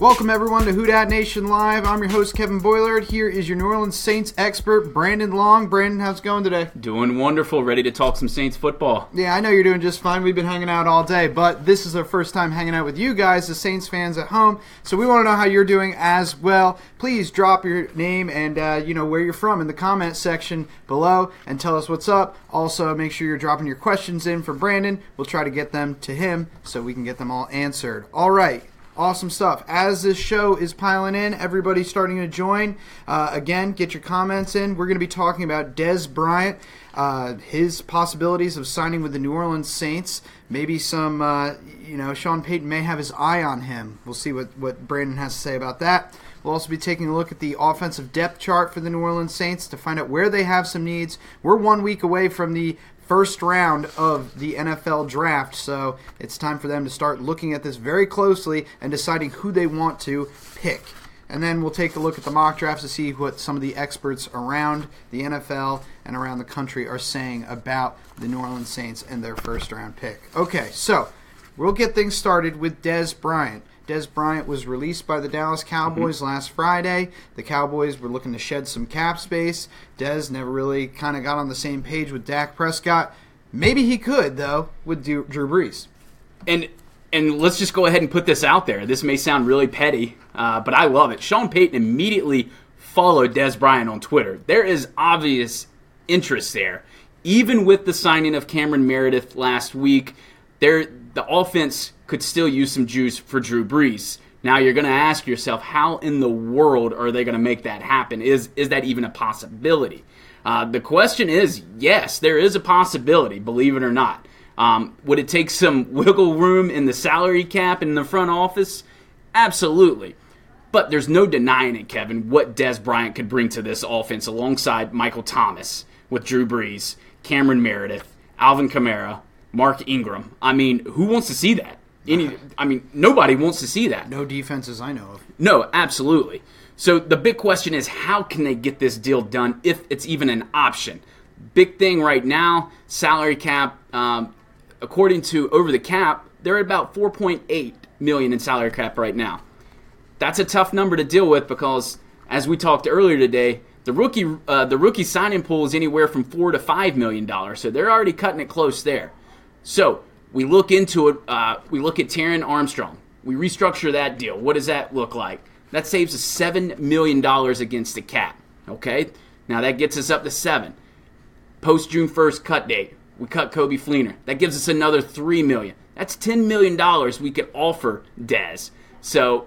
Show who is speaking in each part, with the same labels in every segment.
Speaker 1: Welcome everyone to Who Dat Nation Live. I'm your host Kevin Boylard. Here is your New Orleans Saints expert Brandon Long. Brandon, how's it going today?
Speaker 2: Doing wonderful. Ready to talk some Saints football.
Speaker 1: Yeah, I know you're doing just fine. We've been hanging out all day, but this is our first time hanging out with you guys, the Saints fans at home. So we want to know how you're doing as well. Please drop your name and uh, you know where you're from in the comment section below and tell us what's up. Also, make sure you're dropping your questions in for Brandon. We'll try to get them to him so we can get them all answered. All right. Awesome stuff. As this show is piling in, everybody's starting to join. Uh, again, get your comments in. We're going to be talking about Dez Bryant, uh, his possibilities of signing with the New Orleans Saints. Maybe some, uh, you know, Sean Payton may have his eye on him. We'll see what, what Brandon has to say about that. We'll also be taking a look at the offensive depth chart for the New Orleans Saints to find out where they have some needs. We're one week away from the first round of the NFL draft. So it's time for them to start looking at this very closely and deciding who they want to pick. And then we'll take a look at the mock drafts to see what some of the experts around the NFL and around the country are saying about the New Orleans Saints and their first round pick. Okay, so we'll get things started with Dez Bryant. Dez Bryant was released by the Dallas Cowboys mm-hmm. last Friday. The Cowboys were looking to shed some cap space. Dez never really kind of got on the same page with Dak Prescott. Maybe he could though with Drew Brees.
Speaker 2: And and let's just go ahead and put this out there. This may sound really petty, uh, but I love it. Sean Payton immediately followed Dez Bryant on Twitter. There is obvious interest there. Even with the signing of Cameron Meredith last week, there the offense could still use some juice for Drew Brees. Now you're going to ask yourself, how in the world are they going to make that happen? Is is that even a possibility? Uh, the question is, yes, there is a possibility. Believe it or not. Um, would it take some wiggle room in the salary cap in the front office? Absolutely. But there's no denying it, Kevin, what Dez Bryant could bring to this offense alongside Michael Thomas with Drew Brees, Cameron Meredith, Alvin Kamara, Mark Ingram. I mean, who wants to see that? Any, I mean, nobody wants to see that.
Speaker 1: No defenses I know of.
Speaker 2: No, absolutely. So the big question is, how can they get this deal done if it's even an option? Big thing right now, salary cap. Um, according to Over the Cap, they're at about 4.8 million in salary cap right now. That's a tough number to deal with because, as we talked earlier today, the rookie uh, the rookie signing pool is anywhere from four to five million dollars. So they're already cutting it close there. So we look into it. Uh, we look at Terron Armstead. We restructure that deal. What does that look like? That saves us seven million dollars against the cap. Okay, now that gets us up to seven. Post June first cut date, we cut Coby Fleener. That gives us another three million. That's ten million dollars we could offer Dez. So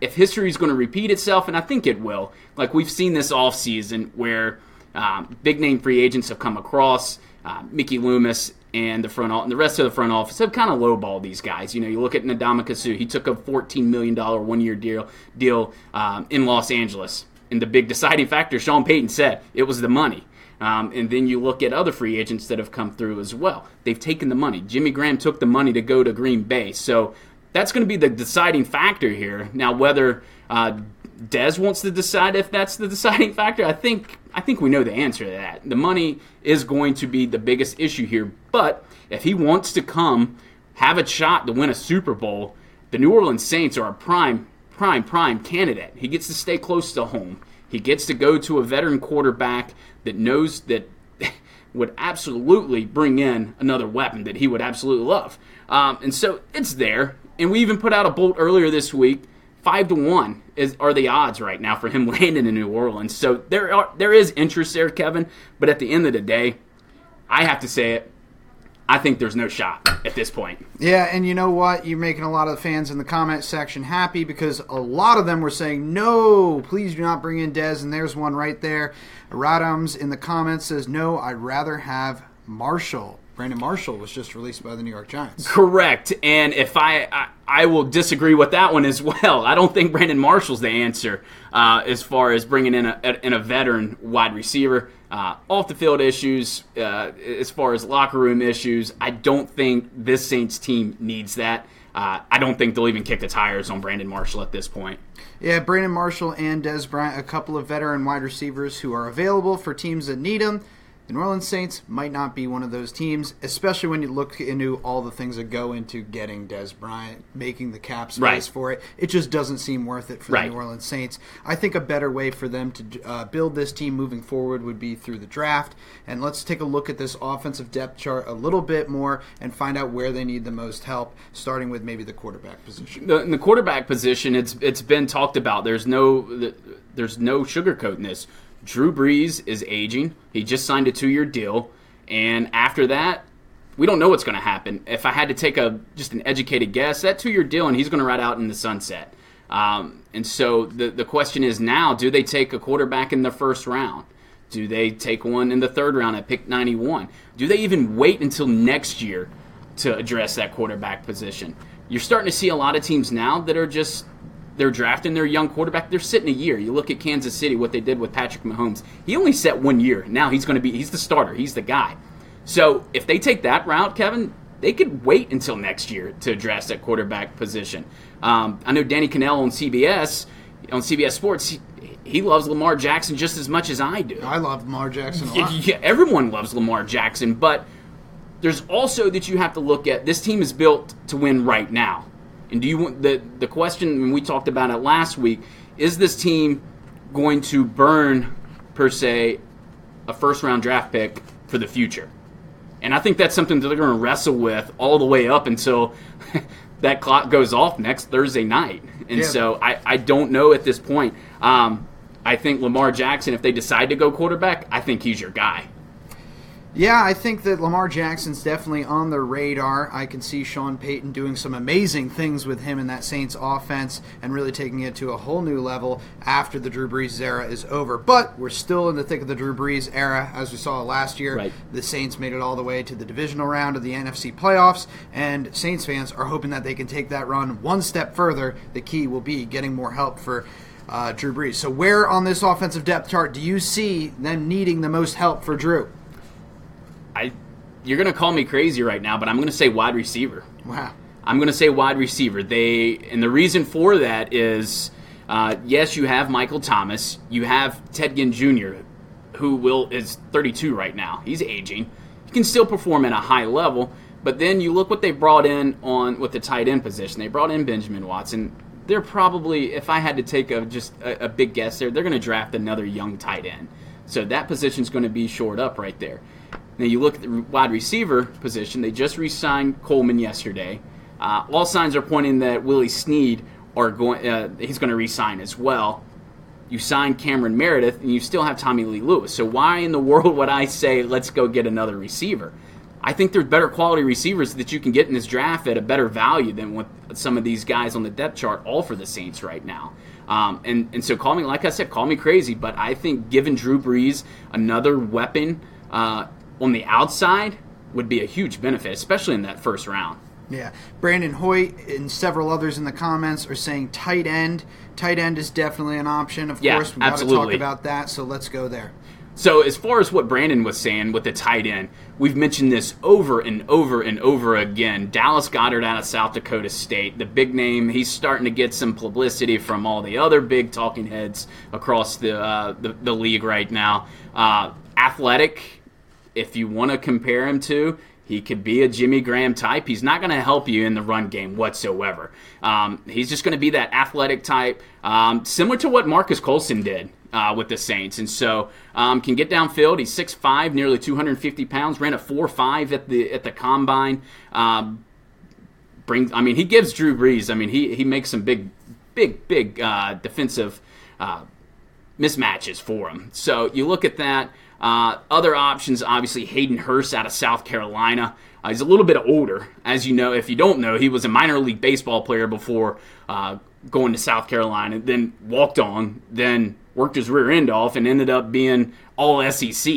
Speaker 2: if history is going to repeat itself, and I think it will, like we've seen this offseason where um, big name free agents have come across. Uh, Mickey Loomis and the front and the rest of the front office have kind of lowballed these guys. You know, you look at Ndamukong Suh; he took a $14 million one-year deal deal um, in Los Angeles, and the big deciding factor, Sean Payton said, it was the money. Um, and then you look at other free agents that have come through as well. They've taken the money. Jimmy Graham took the money to go to Green Bay, so that's going to be the deciding factor here. Now, whether uh, Dez wants to decide if that's the deciding factor, I think I think we know the answer to that. The money is going to be the biggest issue here. But if he wants to come, have a shot to win a Super Bowl, the New Orleans Saints are a prime, prime, prime candidate. He gets to stay close to home. He gets to go to a veteran quarterback that knows that would absolutely bring in another weapon that he would absolutely love. Um, and so it's there. And we even put out a bolt earlier this week five to one is are the odds right now for him landing in New Orleans. So there are there is interest there, Kevin. But at the end of the day, I have to say it. I think there's no shot at this point.
Speaker 1: Yeah, and you know what? You're making a lot of the fans in the comment section happy because a lot of them were saying, no, please do not bring in Dez. And there's one right there. Radams in the comments says, no, I'd rather have Marshall. Brandon Marshall was just released by the New York Giants.
Speaker 2: Correct. And if I, I, I will disagree with that one as well. I don't think Brandon Marshall's the answer uh, as far as bringing in a, in a veteran wide receiver. Uh, off the field issues, uh, as far as locker room issues, I don't think this Saints team needs that. Uh, I don't think they'll even kick the tires on Brandon Marshall at this point.
Speaker 1: Yeah, Brandon Marshall and Dez Bryant, a couple of veteran wide receivers who are available for teams that need them. The New Orleans Saints might not be one of those teams, especially when you look into all the things that go into getting Dez Bryant, making the cap space
Speaker 2: Right.
Speaker 1: for it. It just doesn't seem worth it for
Speaker 2: Right.
Speaker 1: the New Orleans Saints. I think a better way for them to uh, build this team moving forward would be through the draft. And let's take a look at this offensive depth chart a little bit more and find out where they need the most help, starting with maybe the quarterback position.
Speaker 2: the, in the quarterback position, it's it's been talked about. There's no there's no sugarcoating this. Drew Brees is aging. He just signed a two year deal, and after that, we don't know what's going to happen. If I had to take a just an educated guess, that two year deal, and he's going to ride out in the sunset. Um, and so the the question is now: Do they take a quarterback in the first round? Do they take one in the third round at pick 91? Do they even wait until next year to address that quarterback position? You're starting to see a lot of teams now that are just they're drafting their young quarterback. They're sitting a year. You look at Kansas City, what they did with Patrick Mahomes. He only set one year. Now he's going to be he's the starter. He's the guy. So if they take that route, Kevin, they could wait until next year to address that quarterback position. Um, I know Danny Kanell on CBS on CBS Sports. He, he loves Lamar Jackson just as much as I do.
Speaker 1: I love Lamar Jackson a lot.
Speaker 2: yeah, everyone loves Lamar Jackson, but there's also that you have to look at. This team is built to win right now, and do you want the the question? And we talked about it last week. Is this team going to burn per se a first round draft pick for the future? And I think that's something that they're going to wrestle with all the way up until that clock goes off next Thursday night. And
Speaker 1: Yeah.
Speaker 2: so I, I don't know at this point. Um, I think Lamar Jackson, if they decide to go quarterback, I think he's your guy.
Speaker 1: Yeah, I think that Lamar Jackson's definitely on the radar. I can see Sean Payton doing some amazing things with him in that Saints offense and really taking it to a whole new level after the Drew Brees era is over. But we're still in the thick of the Drew Brees era, as we saw last year.
Speaker 2: Right.
Speaker 1: The Saints made it all the way to the divisional round of the NFC playoffs, and Saints fans are hoping that they can take that run one step further. The key will be getting more help for. Uh, Drew Brees. So, where on this offensive depth chart do you see them needing the most help for Drew?
Speaker 2: I, you're going to call me crazy right now, but I'm going to say wide receiver.
Speaker 1: Wow.
Speaker 2: I'm going to say wide receiver. They and the reason for that is, uh, yes, you have Michael Thomas, you have Ted Ginn Jr., who will is 32 right now. He's aging. He can still perform at a high level, but then you look what they brought in on with the tight end position. They brought in Benjamin Watson. They're probably, if I had to take a just a, a big guess there, they're going to draft another young tight end. So that position's going to be shored up right there. Now you look at the wide receiver position. They just re-signed Coleman yesterday. Uh, all signs are pointing that Willie Snead are going. Uh, he's going to re-sign as well. You signed Cameron Meredith, and you still have Tommy Lee Lewis. So why in the world would I say let's go get another receiver? I think there's better quality receivers that you can get in this draft at a better value than what some of these guys on the depth chart all for the Saints right now. Um, and and so call me like I said, call me crazy, but I think giving Drew Brees another weapon uh, on the outside would be a huge benefit, especially in that first round.
Speaker 1: Yeah. Brandon Hoyt and several others in the comments are saying tight end. Tight end is definitely an option. Of
Speaker 2: Yeah,
Speaker 1: course, we got to talk about that, so let's go there.
Speaker 2: So as far as what Brandon was saying with the tight end, we've mentioned this over and over and over again. Dallas Goedert out of South Dakota State, the big name. He's starting to get some publicity from all the other big talking heads across the uh, the, the league right now. Uh, athletic, if you want to compare him to, he could be a Jimmy Graham type. He's not going to help you in the run game whatsoever. Um, he's just going to be that athletic type, um, similar to what Marques Colston did uh, with the Saints. And so um, can get downfield. He's 6'5", nearly 250 pounds. Ran a 4'5 at the at the combine. Um, brings. I mean, he gives Drew Brees. I mean, he he makes some big, big, big uh, defensive uh, mismatches for him. So you look at that. Uh, other options, obviously, Hayden Hurst out of South Carolina. Uh, he's a little bit older, as you know. If you don't know, he was a minor league baseball player before uh, going to South Carolina. Then walked on, then worked his rear end off, and ended up being all SEC.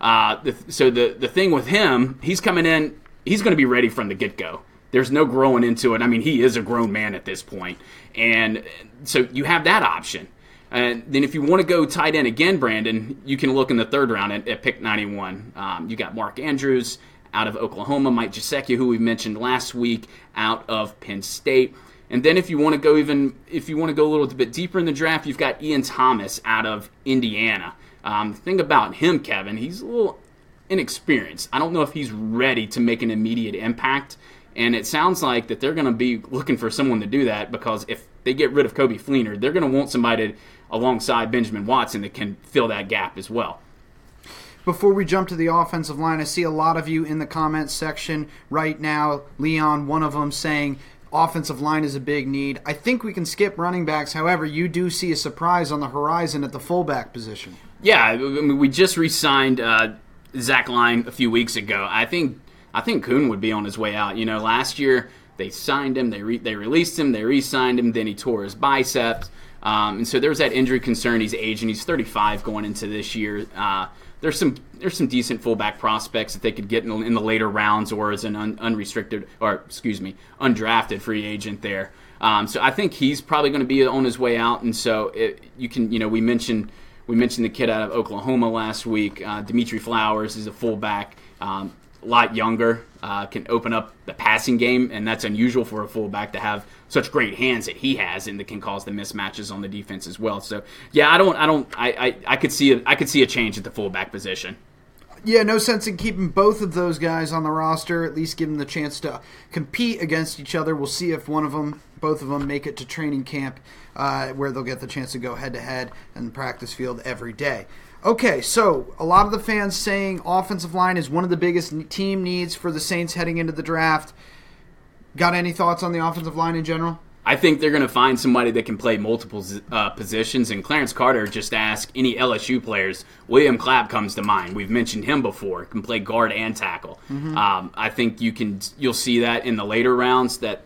Speaker 2: Uh, so the the thing with him, he's coming in. He's going to be ready from the get go. There's no growing into it. I mean, he is a grown man at this point, and so you have that option. And then if you want to go tight end again, Brandon, you can look in the third round at, at pick 91. Um, you got Mark Andrews out of Oklahoma, Mike Gesicki, who we mentioned last week, out of Penn State. And then if you want to go even if you want to go a little bit deeper in the draft, you've got Ian Thomas out of Indiana. Um, the thing about him, Kevin, he's a little inexperienced. I don't know if he's ready to make an immediate impact. And it sounds like that they're going to be looking for someone to do that because if they get rid of Coby Fleener, they're going to want somebody to, alongside Benjamin Watson that can fill that gap as well.
Speaker 1: Before we jump to the offensive line, I see a lot of you in the comments section right now. Leon, one of them, saying offensive line is a big need. I think we can skip running backs. However, you do see a surprise on the horizon at the fullback position.
Speaker 2: Yeah, I mean, we just re-signed uh, Zach Line a few weeks ago. I think I think Kuhn would be on his way out. You know, last year they signed him, they re- they released him, they re-signed him, then he tore his biceps, um, and so there's that injury concern. He's aging. He's 35 going into this year. Uh, there's some there's some decent fullback prospects that they could get in the, in the later rounds or as an un, unrestricted or excuse me undrafted free agent there. Um, so I think he's probably going to be on his way out, and so it, you can you know we mentioned we mentioned the kid out of Oklahoma last week, uh, Dimitri Flowers is a fullback. Um, a lot younger, uh, can open up the passing game, and that's unusual for a fullback to have such great hands that he has, and that can cause the mismatches on the defense as well. So, yeah, I don't, I don't, I, I, I could see, a, I could see a change at the fullback position.
Speaker 1: Yeah, no sense in keeping both of those guys on the roster. At least give them the chance to compete against each other. We'll see if one of them, both of them, make it to training camp, uh, where they'll get the chance to go head to head and practice field every day. Okay, so a lot of the fans saying offensive line is one of the biggest team needs for the Saints heading into the draft. Got any thoughts on the offensive line in general?
Speaker 2: I think they're going to find somebody that can play multiple uh, positions. And Clarence Carter just asked any LSU players. William Clapp comes to mind. We've mentioned him before. Can play guard and tackle. Mm-hmm. Um, I think you can. You'll see that in the later rounds. That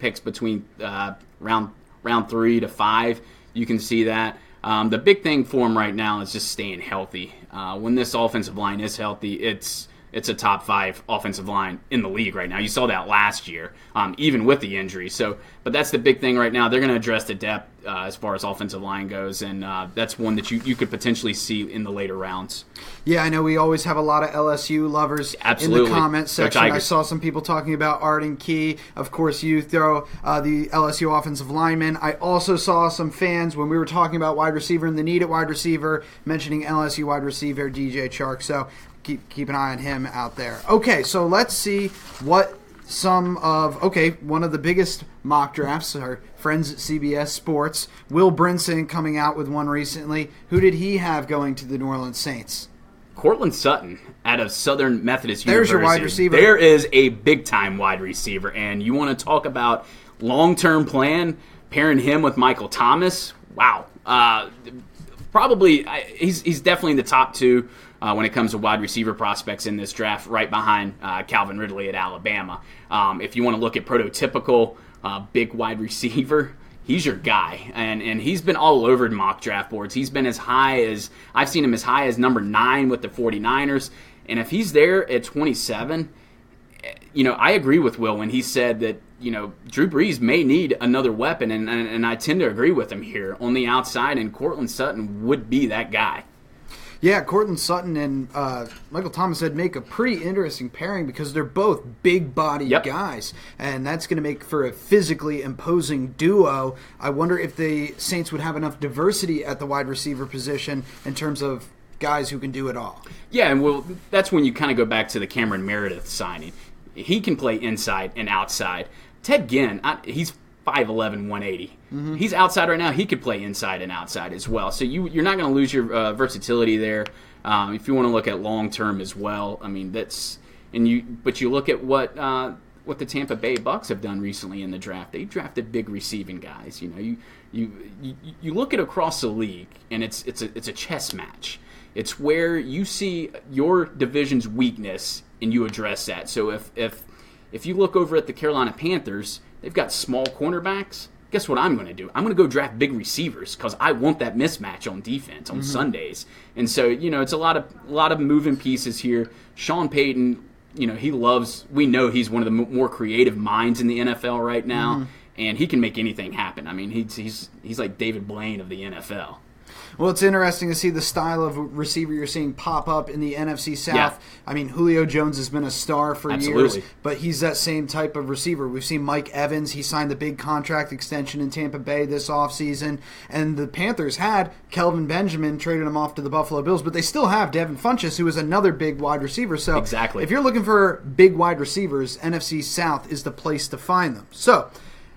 Speaker 2: picks between uh, round round three to five. You can see that. Um, the big thing for him right now is just staying healthy. Uh, when this offensive line is healthy, it's it's a top five offensive line in the league right now. You saw that last year, um, even with the injury. So, but that's the big thing right now. They're going to address the depth uh, as far as offensive line goes, and uh, that's one that you, you could potentially see in the later rounds.
Speaker 1: Yeah, I know we always have a lot of LSU lovers
Speaker 2: Absolutely.
Speaker 1: in the comment section. I saw some people talking about Arden Key. Of course, you throw uh, the LSU offensive lineman. I also saw some fans when we were talking about wide receiver and the need at wide receiver, mentioning LSU wide receiver DJ Chark. So keep keep an eye on him out there. Okay, so let's see what some of okay one of the biggest mock drafts our friends at cbs sports will brinson coming out with one recently who did he have going to the new orleans saints
Speaker 2: Courtland Sutton out of Southern Methodist
Speaker 1: There's
Speaker 2: University.
Speaker 1: your wide receiver.
Speaker 2: There is a big time wide receiver, and you want to talk about long term plan, pairing him with Michael Thomas. Wow, uh, probably he's he's definitely in the top two uh, when it comes to wide receiver prospects in this draft, right behind uh, Calvin Ridley at Alabama. Um, if you want to look at prototypical uh, big wide receiver, he's your guy. And, and he's been all over mock draft boards. He's been as high as, I've seen him as high as number nine with the 49ers. And if he's there at 27, you know, I agree with Will when he said that, you know, Drew Brees may need another weapon, and, and, and I tend to agree with him here on the outside, and Courtland Sutton would be that guy.
Speaker 1: Yeah, Courtland Sutton and uh, Michael Thomas would make a pretty interesting pairing because they're both big body
Speaker 2: yep.
Speaker 1: guys, and that's going to make for a physically imposing duo. I wonder if the Saints would have enough diversity at the wide receiver position in terms of guys who can do it all.
Speaker 2: Yeah, and well, that's when you kind of go back to the Cameron Meredith signing. He can play inside and outside. Ted Ginn, I, he's 5'11", 180. Mm-hmm. He's outside right now. He could play inside and outside as well. So you you're not going to lose your uh, versatility there. Um, if you want to look at long term as well, I mean that's and you. But you look at what uh, what the Tampa Bay Bucks have done recently in the draft. They drafted big receiving guys. You know, you you you, you look at across the league, and it's it's a it's a chess match. It's where you see your division's weakness and you address that. So if if if you look over at the Carolina Panthers They've got small cornerbacks. Guess what I'm going to do? I'm going to go draft big receivers because I want that mismatch on defense on mm-hmm. Sundays. And so, you know, it's a lot of a lot of moving pieces here. Sean Payton, you know, he loves. We know he's one of the more creative minds in the NFL right now, mm-hmm. and he can make anything happen. I mean, he's he's he's like David Blaine of the NFL.
Speaker 1: Well, it's interesting to see the style of receiver you're seeing pop up in the NFC South.
Speaker 2: Yeah.
Speaker 1: I mean, Julio Jones has been a star for
Speaker 2: Absolutely.
Speaker 1: years, but he's that same type of receiver. We've seen Mike Evans, he signed the big contract extension in Tampa Bay this offseason, and the Panthers had Kelvin Benjamin, traded him off to the Buffalo Bills, but they still have Devin Funchess, who is another big wide receiver. So
Speaker 2: Exactly.
Speaker 1: if you're looking for big wide receivers, NFC South is the place to find them. So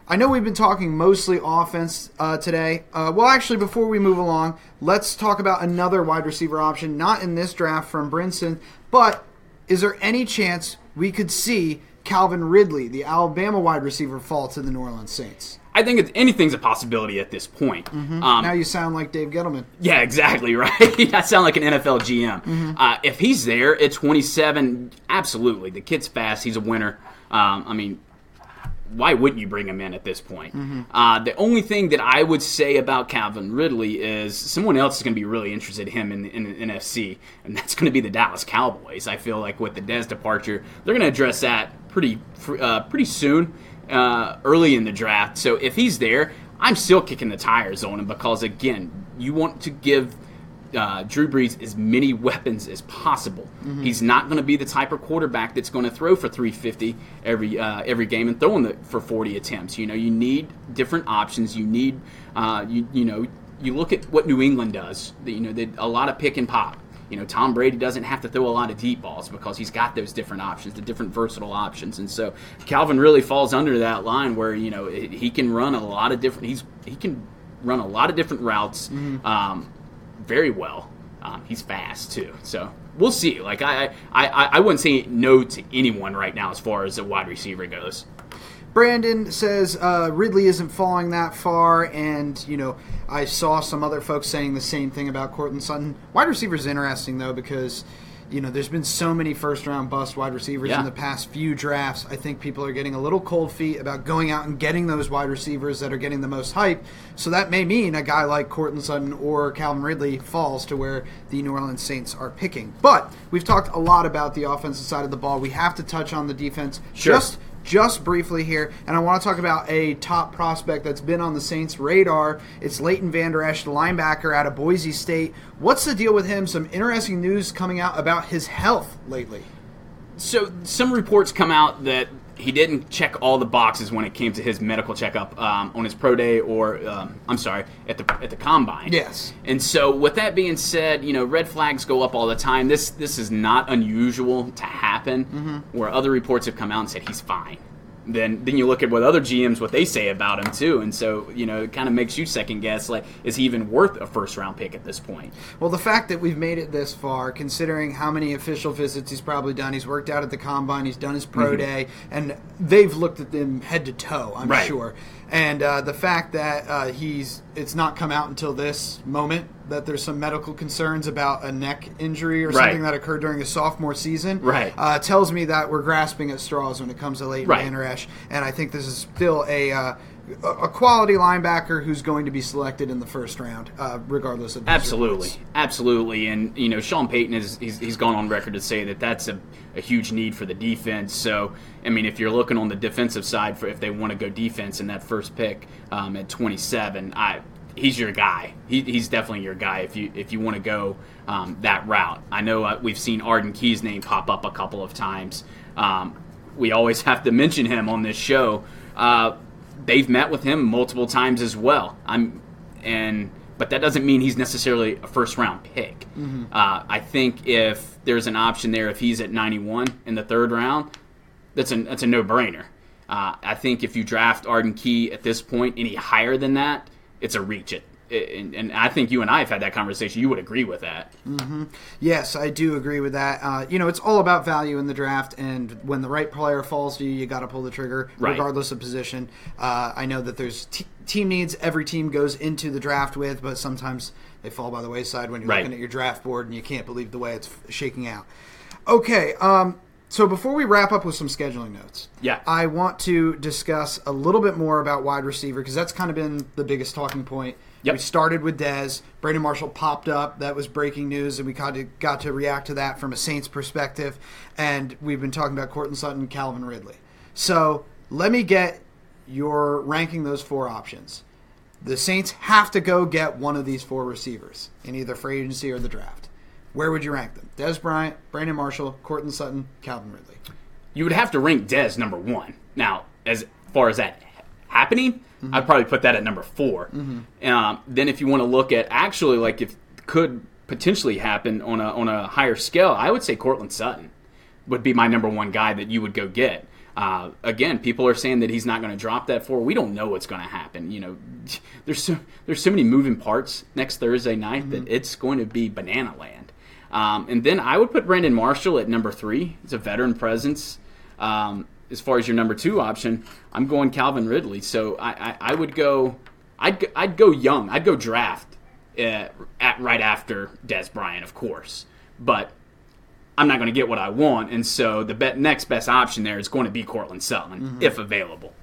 Speaker 1: I know we've been talking mostly offense uh, today. Uh, well, actually, before we move along, let's talk about another wide receiver option, not in this draft from Brinson, but is there any chance we could see Calvin Ridley, the Alabama wide receiver, fall to the New Orleans Saints?
Speaker 2: I think it's, anything's a possibility at this point. Um,
Speaker 1: Now you sound like Dave Gettleman.
Speaker 2: Yeah, exactly right. I sound like an NFL GM. Uh, if he's there at 27, absolutely. The kid's fast. He's a winner. Um, I mean, why wouldn't you bring him in at this point? Uh, the only thing that I would say about Calvin Ridley is someone else is going to be really interested in him in, in the NFC, and that's going to be the Dallas Cowboys. I feel like with the Dez departure, they're going to address that pretty uh, pretty soon, uh, early in the draft. So if he's there, I'm still kicking the tires on him because again, you want to give uh, Drew Brees as many weapons as possible. He's not going to be the type of quarterback that's going to throw for 350 every uh, every game and throwing the, for 40 attempts. You know, you need different options. You need, uh, you you know, you look at what New England does. You know, they, a lot of pick and pop. You know, Tom Brady doesn't have to throw a lot of deep balls because he's got those different options, the different versatile options, and so Calvin really falls under that line where you know he can run a lot of different. He's he can run a lot of different routes. Um, very well. Um, he's fast too, so we'll see. Like I, I, I, wouldn't say no to anyone right now as far as a wide receiver goes.
Speaker 1: Brandon says uh, Ridley isn't falling that far, and you know I saw some other folks saying the same thing about Courtland Sutton. Wide receiver is interesting though because you know there's been so many first round bust wide receivers
Speaker 2: Yeah.
Speaker 1: in the past few drafts. I think people are getting a little cold feet about going out and getting those wide receivers that are getting the most hype. So that may mean a guy like Courtland Sutton or Calvin Ridley falls to where the New Orleans Saints are picking. But we've talked a lot about the offensive side of the ball. We have to touch on the defense
Speaker 2: Sure.
Speaker 1: just just briefly here, and I want to talk about a top prospect that's been on the Saints' radar. It's Leighton Vander Esch, the linebacker out of Boise State. What's the deal with him? Some interesting news coming out about his health lately.
Speaker 2: So some reports come out that he didn't check all the boxes when it came to his medical checkup um, on his pro day or um, I'm sorry at the at the combine.
Speaker 1: Yes.
Speaker 2: And so with that being said, you know red flags go up all the time. This this is not unusual to happen.
Speaker 1: Mm-hmm.
Speaker 2: Where other reports have come out and said he's fine. Then then you look at what other GMs what they say about him too, and so you know it kind of makes you second guess like is he even worth a first round pick at this point?
Speaker 1: Well, the fact that we've made it this far, considering how many official visits he's probably done, he's worked out at the combine, he's done his pro day, and they've looked at him head to toe, I'm
Speaker 2: Mm-hmm. Right.
Speaker 1: sure. And uh, the fact that uh, he's it's not come out until this moment that there's some medical concerns about a neck injury or
Speaker 2: Right.
Speaker 1: something that occurred during his sophomore season,
Speaker 2: Right.
Speaker 1: uh, tells me that we're grasping at straws when it comes to Leighton
Speaker 2: Right.
Speaker 1: Vander Esch. And I think this is still a uh, a quality linebacker who's going to be selected in the first round, uh, regardless of
Speaker 2: Absolutely,
Speaker 1: reports.
Speaker 2: absolutely, and you know Sean Payton is he's, he's gone on record to say that that's a, a huge need for the defense. So I mean, if you're looking on the defensive side for if they want to go defense in that first pick um, at 27, I he's your guy. He, he's definitely your guy if you if you want to go um, that route. I know uh, we've seen Arden Key's name pop up a couple of times. Um, we always have to mention him on this show. Uh, they've met with him multiple times as well. I'm and but that doesn't mean he's necessarily a first round pick. Uh, I think if there's an option there, if he's at 91 in the third round, that's a that's a no brainer. Uh, I think if you draft Arden Key at this point any higher than that, it's a reach. It, and, and I think you and I have had that conversation. You would agree with that.
Speaker 1: Yes, I do agree with that. Uh, you know, it's all about value in the draft, and when the right player falls to you, you got to pull the trigger,
Speaker 2: Right.
Speaker 1: regardless of position. Uh, I know that there's t- team needs every team goes into the draft with, but sometimes they fall by the wayside when you're
Speaker 2: Right.
Speaker 1: looking at your draft board and you can't believe the way it's shaking out. Okay, um, so before we wrap up with some scheduling notes,
Speaker 2: Yeah.
Speaker 1: I want to discuss a little bit more about wide receiver because that's kind of been the biggest talking point.
Speaker 2: Yep.
Speaker 1: We started with Dez. Brandon Marshall popped up. That was breaking news, and we kind of got to react to that from a Saints perspective. And we've been talking about Courtland Sutton, Calvin Ridley. So let me get your ranking those four options. The Saints have to go get one of these four receivers in either free agency or the draft. Where would you rank them? Dez Bryant, Brandon Marshall, Courtland Sutton, Calvin Ridley.
Speaker 2: You would have to rank Dez number one. Now, as far as that happening, I'd probably put that at number 4 Um, then, if you want to look at actually like if could potentially happen on a on a higher scale, I would say Courtland Sutton would be my number one guy that you would go get. Uh, again, people are saying that he's not going to drop that four. We don't know what's going to happen. You know, there's so there's so many moving parts next Thursday night that it's going to be banana land. Um, and then I would put Brandon Marshall at number three. He's a veteran presence. Um, as far as your number two option, I'm going Calvin Ridley. So I, I, I would go, I'd, I'd go young. I'd go draft uh, at right after Dez Bryant, of course. But I'm not going to get what I want, and so the be- next best option there is going to be Courtland Sutton, if available.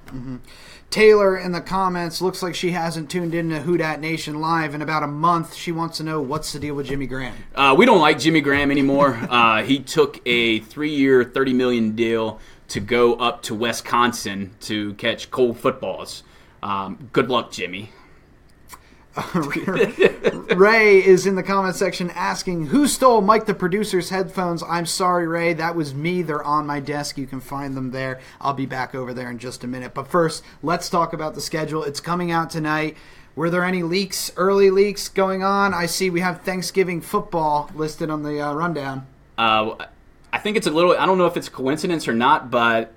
Speaker 1: Taylor in the comments looks like she hasn't tuned into Who Dat Nation Live in about a month. She wants to know what's the deal with Jimmy Graham.
Speaker 2: Uh, we don't like Jimmy Graham anymore. uh, he took a three-year, thirty million deal to go up to Wisconsin to catch cold footballs. Um, good luck, Jimmy.
Speaker 1: Ray is in the comment section asking who stole Mike the producer's headphones. I'm sorry, Ray. That was me. They're on my desk. You can find them there. I'll be back over there in just a minute. But first, let's talk about the schedule. It's coming out tonight. Were there any leaks, early leaks going on? I see we have Thanksgiving football listed on the uh, rundown.
Speaker 2: Uh, I think it's a little. I don't know if it's coincidence or not, but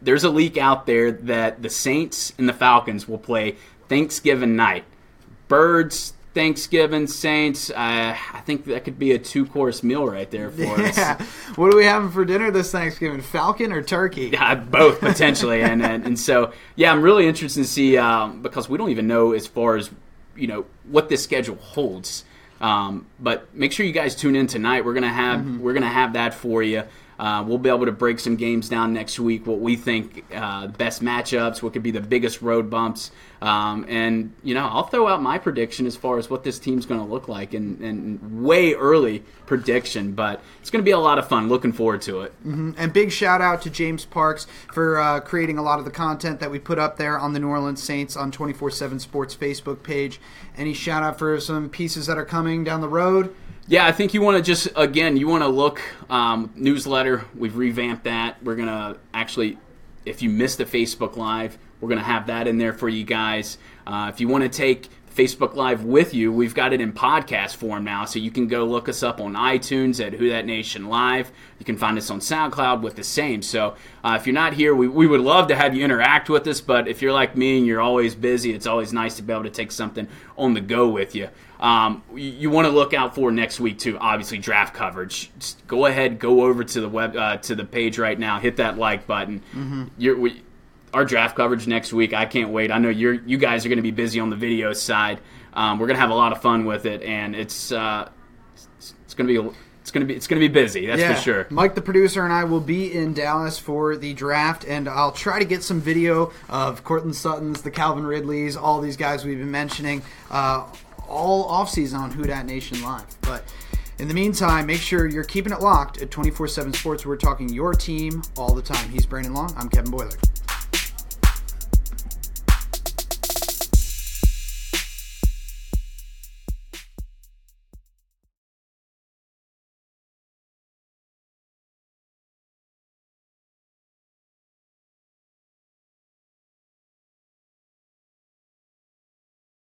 Speaker 2: there's a leak out there that the Saints and the Falcons will play Thanksgiving night. Birds, Thanksgiving, Saints. Uh, I think that could be a two-course meal right there for us.
Speaker 1: Yeah. What are we having for dinner this Thanksgiving? Falcon or turkey?
Speaker 2: Yeah, both potentially, and, and and so yeah, I'm really interested to see um, because we don't even know as far as you know what this schedule holds. Um, but make sure you guys tune in tonight. We're gonna have we're gonna have that for you. Uh, we'll be able to break some games down next week. What we think uh, best matchups, what could be the biggest road bumps, um, and you know I'll throw out my prediction as far as what this team's going to look like, and, and way early prediction. But it's going to be a lot of fun. Looking forward to it.
Speaker 1: And big shout out to James Parks for uh, creating a lot of the content that we put up there on the New Orleans Saints on 24 7 Sports Facebook page. Any shout out for some pieces that are coming down the road?
Speaker 2: Yeah, I think you want to just again, you want to look um, newsletter. We've revamped that. We're gonna actually, if you missed the Facebook Live, we're gonna have that in there for you guys. Uh, if you want to take Facebook Live with you, we've got it in podcast form now, so you can go look us up on iTunes at Who Dat Nation Live. You can find us on SoundCloud with the same. So uh, if you're not here, we, we would love to have you interact with us. But if you're like me and you're always busy, it's always nice to be able to take something on the go with you. Um, you, you want to look out for next week too. Obviously, draft coverage. Just go ahead, go over to the web uh, to the page right now. Hit that like button. You're, we, our draft coverage next week. I can't wait. I know you're you guys are going to be busy on the video side. Um, we're going to have a lot of fun with it, and it's uh, it's, it's going to be it's going to be it's going to be busy. That's for sure.
Speaker 1: Mike, the producer, and I will be in Dallas for the draft, and I'll try to get some video of Courtland Sutton's, the Calvin Ridleys, all these guys we've been mentioning, uh, all offseason on Who Dat Nation Live. But in the meantime, make sure you're keeping it locked at 24 7 Sports. We're talking your team all the time. He's Brandon Long. I'm Kevin Boiler.